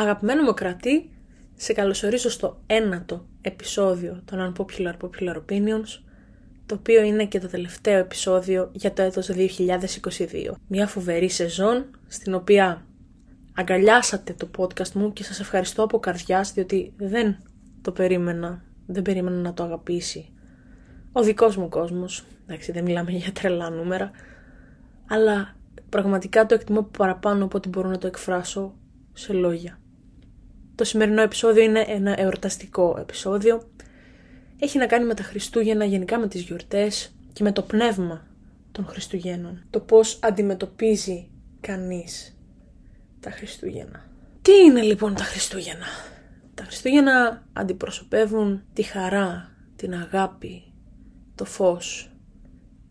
Αγαπημένο μου κρατή, σε καλωσορίζω στο ένατο επεισόδιο των Unpopular Popular Opinions, το οποίο είναι και το τελευταίο επεισόδιο για το έτος 2022. Μια φοβερή σεζόν, στην οποία αγκαλιάσατε το podcast μου και σας ευχαριστώ από καρδιάς, διότι δεν το περίμενα, δεν περίμενα να το αγαπήσει ο δικός μου κόσμος. Εντάξει, δεν μιλάμε για τρελά νούμερα, αλλά πραγματικά το εκτιμώ παραπάνω από ό,τι μπορώ να το εκφράσω σε λόγια. Το σημερινό επεισόδιο είναι ένα εορταστικό επεισόδιο. Έχει να κάνει με τα Χριστούγεννα, γενικά με τις γιορτές και με το πνεύμα των Χριστουγέννων. Το πώς αντιμετωπίζει κανείς τα Χριστούγεννα. Τι είναι λοιπόν τα Χριστούγεννα; Τα Χριστούγεννα αντιπροσωπεύουν τη χαρά, την αγάπη, το φως,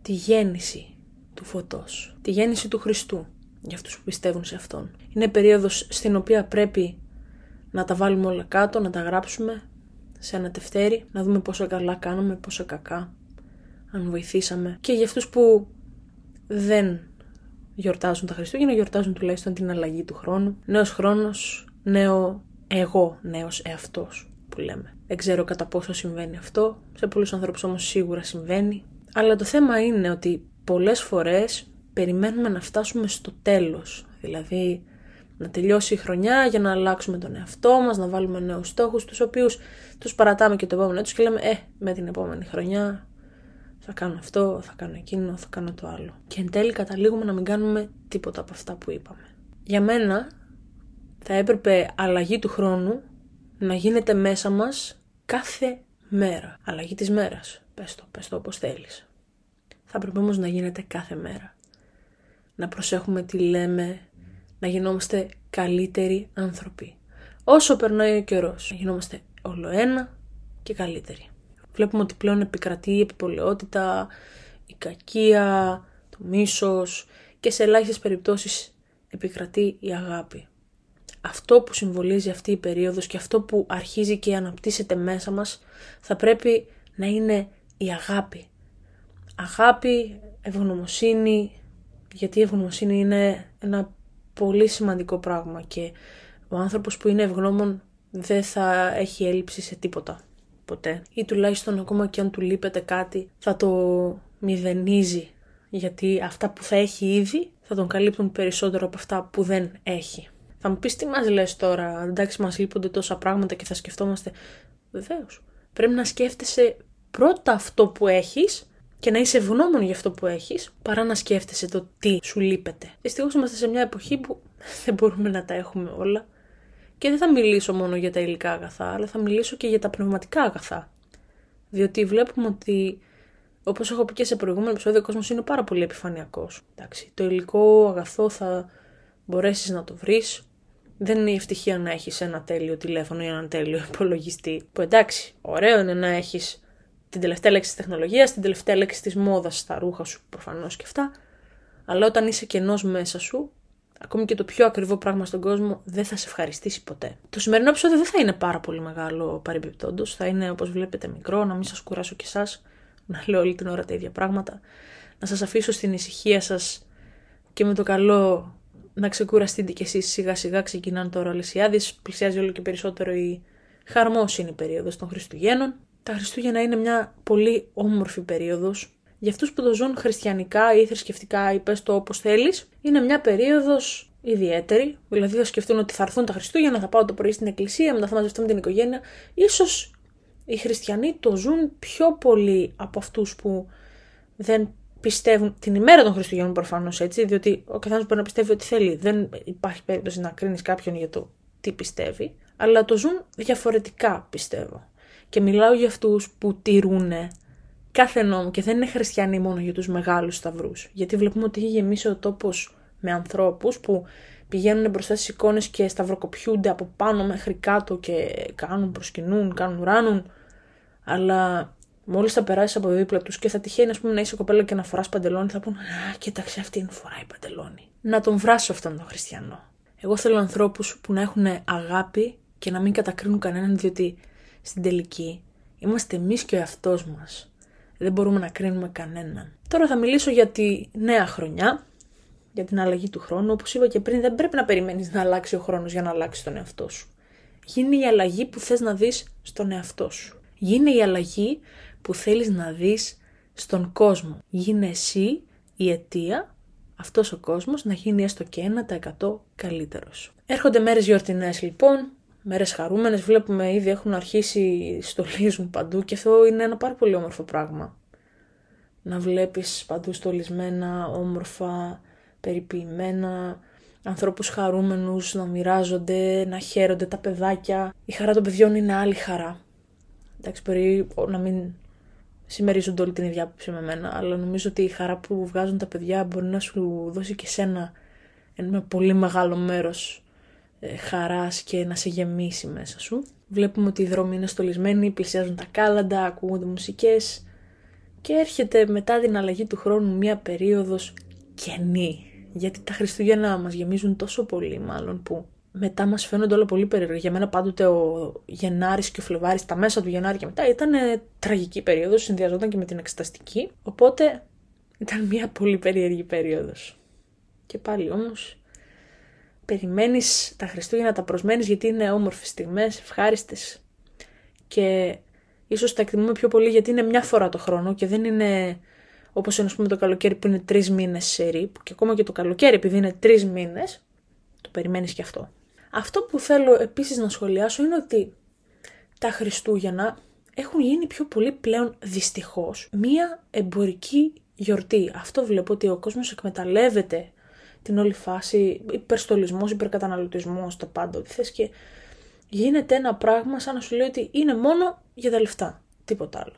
τη γέννηση του φωτός, τη γέννηση του Χριστού για αυτούς που πιστεύουν σε Αυτόν. Είναι περίοδος στην οποία πρέπει να τα βάλουμε όλα κάτω, να τα γράψουμε σε ένα τευτέρι, να δούμε πόσο καλά κάναμε, πόσο κακά, αν βοηθήσαμε. Και για αυτούς που δεν γιορτάζουν τα Χριστούγεννα, γιορτάζουν τουλάχιστον την αλλαγή του χρόνου. Νέος χρόνος, νέο εγώ, νέος εαυτός που λέμε. Δεν ξέρω κατά πόσο συμβαίνει αυτό, σε πολλούς ανθρώπους όμως σίγουρα συμβαίνει. Αλλά το θέμα είναι ότι πολλές φορές περιμένουμε να φτάσουμε στο τέλος. Δηλαδή να τελειώσει η χρονιά για να αλλάξουμε τον εαυτό μας, να βάλουμε νέους στόχους, τους οποίους τους παρατάμε και το επόμενο έτος και λέμε «Ε, με την επόμενη χρονιά θα κάνω αυτό, θα κάνω εκείνο, θα κάνω το άλλο». Και εν τέλει καταλήγουμε να μην κάνουμε τίποτα από αυτά που είπαμε. Για μένα θα έπρεπε αλλαγή του χρόνου να γίνεται μέσα μας κάθε μέρα. Αλλαγή της μέρας. Πες το, πες το όπως θέλεις. Θα έπρεπε όμως να γίνεται κάθε μέρα. Να προσέχουμε τι λέμε, να γινόμαστε καλύτεροι άνθρωποι. Όσο περνάει ο καιρός, να γινόμαστε όλο ένα και καλύτεροι. Βλέπουμε ότι πλέον επικρατεί η επιπολαιότητα, η κακία, το μίσος και σε ελάχιστες περιπτώσεις επικρατεί η αγάπη. Αυτό που συμβολίζει αυτή η περίοδος και αυτό που αρχίζει και αναπτύσσεται μέσα μας θα πρέπει να είναι η αγάπη. Αγάπη, ευγνωμοσύνη, γιατί η ευγνωμοσύνη είναι ένα πολύ σημαντικό πράγμα και ο άνθρωπος που είναι ευγνώμων δεν θα έχει έλλειψη σε τίποτα ποτέ. Ή τουλάχιστον ακόμα και αν του λείπεται κάτι θα το μηδενίζει γιατί αυτά που θα έχει ήδη θα τον καλύπτουν περισσότερο από αυτά που δεν έχει. Θα μου πεις τι μας λες τώρα, εντάξει μας λείπονται τόσα πράγματα και θα σκεφτόμαστε. Βεβαίως. Πρέπει να σκέφτεσαι πρώτα αυτό που έχεις και να είσαι ευγνώμων για αυτό που έχεις, παρά να σκέφτεσαι το τι σου λείπεται. Δυστυχώς είμαστε σε μια εποχή που δεν μπορούμε να τα έχουμε όλα. Και δεν θα μιλήσω μόνο για τα υλικά αγαθά, αλλά θα μιλήσω και για τα πνευματικά αγαθά. Διότι βλέπουμε ότι, όπως έχω πει και σε προηγούμενο επεισόδιο, ο κόσμος είναι πάρα πολύ επιφανειακός. Το υλικό αγαθό θα μπορέσεις να το βρεις. Δεν είναι η ευτυχία να έχεις ένα τέλειο τηλέφωνο ή έναν τέλειο υπολογιστή. Που εντάξει, ωραίο είναι να έχεις την τελευταία λέξη της τεχνολογίας, την τελευταία λέξη της μόδας στα ρούχα σου προφανώς και αυτά. Αλλά όταν είσαι κενός μέσα σου, ακόμη και το πιο ακριβό πράγμα στον κόσμο δεν θα σε ευχαριστήσει ποτέ. Το σημερινό επεισόδιο δεν θα είναι πάρα πολύ μεγάλο παρεμπιπτόντως. Θα είναι όπως βλέπετε μικρό, να μην σας κουράσω κι εσάς, να λέω όλη την ώρα τα ίδια πράγματα. Να σας αφήσω στην ησυχία σας και με το καλό να ξεκουραστείτε κι εσείς σιγά σιγά ξεκινάνε τώρα όλες οι άδειες. Πλησιάζει όλο και περισσότερο η χαρμόσυνη περίοδος των Χριστουγέννων τα Χριστούγεννα είναι μια πολύ όμορφη περίοδος. Για αυτούς που το ζουν χριστιανικά ή θρησκευτικά ή πες το όπως θέλεις, είναι μια περίοδος ιδιαίτερη. Δηλαδή θα σκεφτούν ότι θα έρθουν τα Χριστούγεννα, θα πάω το πρωί στην εκκλησία, μετά θα μαζευτώ με την οικογένεια. Ίσως οι χριστιανοί το ζουν πιο πολύ από αυτούς που δεν πιστεύουν την ημέρα των Χριστουγέννων προφανώς έτσι, διότι ο καθένας μπορεί να πιστεύει ό,τι θέλει. Δεν υπάρχει περίπτωση να κρίνεις κάποιον για το τι πιστεύει, αλλά το ζουν διαφορετικά πιστεύω. Και μιλάω για αυτούς που τηρούν κάθε νόμο και δεν είναι χριστιανοί μόνο για τους μεγάλους σταυρούς. Γιατί βλέπουμε ότι έχει γεμίσει ο τόπος με ανθρώπους που πηγαίνουν μπροστά στις εικόνες και σταυροκοπιούνται από πάνω μέχρι κάτω και κάνουν, προσκυνούν, κάνουν, ράνουν, αλλά μόλις θα περάσεις από δίπλα τους και θα τυχαίνει πούμε, να είσαι κοπέλα και να φοράς παντελόνι, θα πούν «Α, κοίταξε αυτή είναι φοράει παντελόνι». Να τον βράσω αυτόν τον χριστιανό. Εγώ θέλω ανθρώπους που να έχουν αγάπη και να μην κατακρίνουν κανέναν, διότι στην τελική είμαστε εμείς και ο εαυτός μας. Δεν μπορούμε να κρίνουμε κανέναν. Τώρα θα μιλήσω για τη νέα χρονιά, για την αλλαγή του χρόνου. Όπως είπα και πριν, δεν πρέπει να περιμένεις να αλλάξει ο χρόνος για να αλλάξει τον εαυτό σου. Γίνει η αλλαγή που θες να δεις στον εαυτό σου. Γίνει η αλλαγή που θέλεις να δεις στον κόσμο. Γίνε εσύ η αιτία αυτός ο κόσμος να γίνει έστω και 1% καλύτερος. Έρχονται μέρες γιορτινές λοιπόν, μέρες χαρούμενες. Βλέπουμε ήδη έχουν αρχίσει στολίζουν παντού και αυτό είναι ένα πάρα πολύ όμορφο πράγμα. Να βλέπεις παντού στολισμένα, όμορφα, περιποιημένα, ανθρώπους χαρούμενους να μοιράζονται, να χαίρονται τα παιδάκια. Η χαρά των παιδιών είναι άλλη χαρά. Εντάξει, μπορεί να μην συμμερίζονται όλη την ίδια άποψη με μένα, αλλά νομίζω ότι η χαρά που βγάζουν τα παιδιά μπορεί να σου δώσει και σένα ένα πολύ μεγάλο μέρος ε, χαράς και να σε γεμίσει μέσα σου. Βλέπουμε ότι οι δρόμοι είναι στολισμένοι, πλησιάζουν τα κάλαντα, ακούγονται μουσικές και έρχεται μετά την αλλαγή του χρόνου μια περίοδος κενή. Γιατί τα Χριστούγεννα μας γεμίζουν τόσο πολύ μάλλον που μετά μας φαίνονται όλα πολύ περίεργα. Για μένα πάντοτε ο Γενάρης και ο Φλεβάρης, τα μέσα του Γενάρη και μετά ήταν τραγική περίοδος, συνδυαζόταν και με την εξεταστική. Οπότε ήταν μια πολύ περίεργη περίοδος. Και πάλι όμως περιμένεις τα Χριστούγεννα, τα προσμένεις γιατί είναι όμορφες στιγμές, ευχάριστες και ίσως τα εκτιμούμε πιο πολύ γιατί είναι μια φορά το χρόνο και δεν είναι όπως είναι πούμε το καλοκαίρι που είναι τρεις μήνες σε που και ακόμα και το καλοκαίρι επειδή είναι τρεις μήνες το περιμένεις και αυτό. Αυτό που θέλω επίσης να σχολιάσω είναι ότι τα Χριστούγεννα έχουν γίνει πιο πολύ πλέον δυστυχώς μία εμπορική γιορτή. Αυτό βλέπω ότι ο κόσμος εκμεταλλεύεται την όλη φάση, υπερστολισμός, υπερκαταναλωτισμός, τα πάντα, ό,τι θες και γίνεται ένα πράγμα σαν να σου λέει ότι είναι μόνο για τα λεφτά, τίποτα άλλο.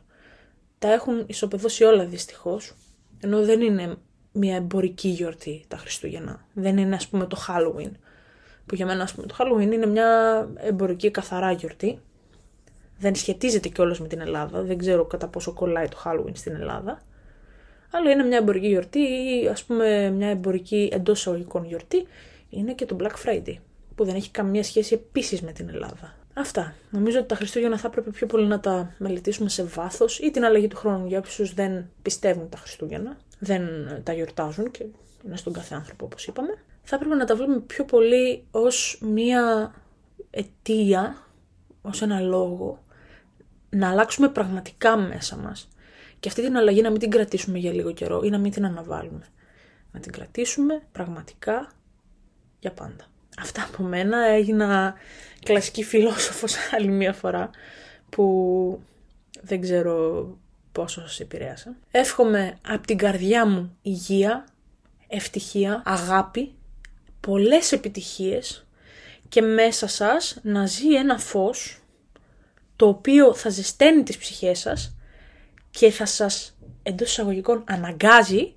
Τα έχουν ισοπεδώσει όλα δυστυχώς, ενώ δεν είναι μια εμπορική γιορτή τα Χριστούγεννα. Δεν είναι ας πούμε το Halloween, που για μένα ας πούμε το Halloween είναι μια εμπορική καθαρά γιορτή. Δεν σχετίζεται κιόλας με την Ελλάδα, δεν ξέρω κατά πόσο κολλάει το Halloween στην Ελλάδα άλλο είναι μια εμπορική γιορτή ή ας πούμε μια εμπορική εντός εισαγωγικών γιορτή είναι και το Black Friday που δεν έχει καμία σχέση επίσης με την Ελλάδα. Αυτά. Νομίζω ότι τα Χριστούγεννα θα έπρεπε πιο πολύ να τα μελετήσουμε σε βάθος ή την αλλαγή του χρόνου για όσου δεν πιστεύουν τα Χριστούγεννα, δεν τα γιορτάζουν και είναι στον κάθε άνθρωπο όπως είπαμε. Θα έπρεπε να τα βλέπουμε πιο πολύ ως μία αιτία, ως ένα λόγο, να αλλάξουμε πραγματικά μέσα μας και αυτή την αλλαγή να μην την κρατήσουμε για λίγο καιρό ή να μην την αναβάλουμε. Να την κρατήσουμε πραγματικά για πάντα. Αυτά από μένα έγινα κλασική φιλόσοφος άλλη μία φορά που δεν ξέρω πόσο σας επηρέασα. Εύχομαι από την καρδιά μου υγεία, ευτυχία, αγάπη, πολλές επιτυχίες και μέσα σας να ζει ένα φως το οποίο θα ζεσταίνει τις ψυχές σας και θα σας εντός εισαγωγικών αναγκάζει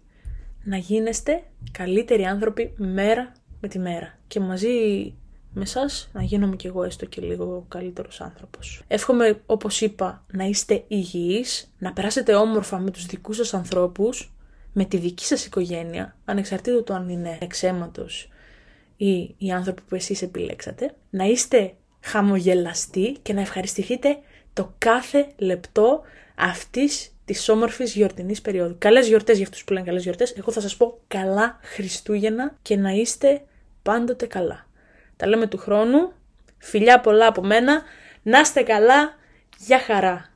να γίνεστε καλύτεροι άνθρωποι μέρα με τη μέρα. Και μαζί με εσά να γίνομαι κι εγώ έστω και λίγο καλύτερος άνθρωπος. Εύχομαι, όπως είπα, να είστε υγιείς, να περάσετε όμορφα με τους δικούς σας ανθρώπους, με τη δική σας οικογένεια, ανεξαρτήτως του αν είναι εξαίματος ή οι άνθρωποι που εσείς επιλέξατε, να είστε χαμογελαστοί και να ευχαριστηθείτε το κάθε λεπτό αυτής της όμορφης γιορτινής περίοδου. Καλές γιορτές για αυτούς που λένε καλές γιορτές. Εγώ θα σας πω καλά Χριστούγεννα και να είστε πάντοτε καλά. Τα λέμε του χρόνου. Φιλιά πολλά από μένα. Να είστε καλά. Γεια χαρά.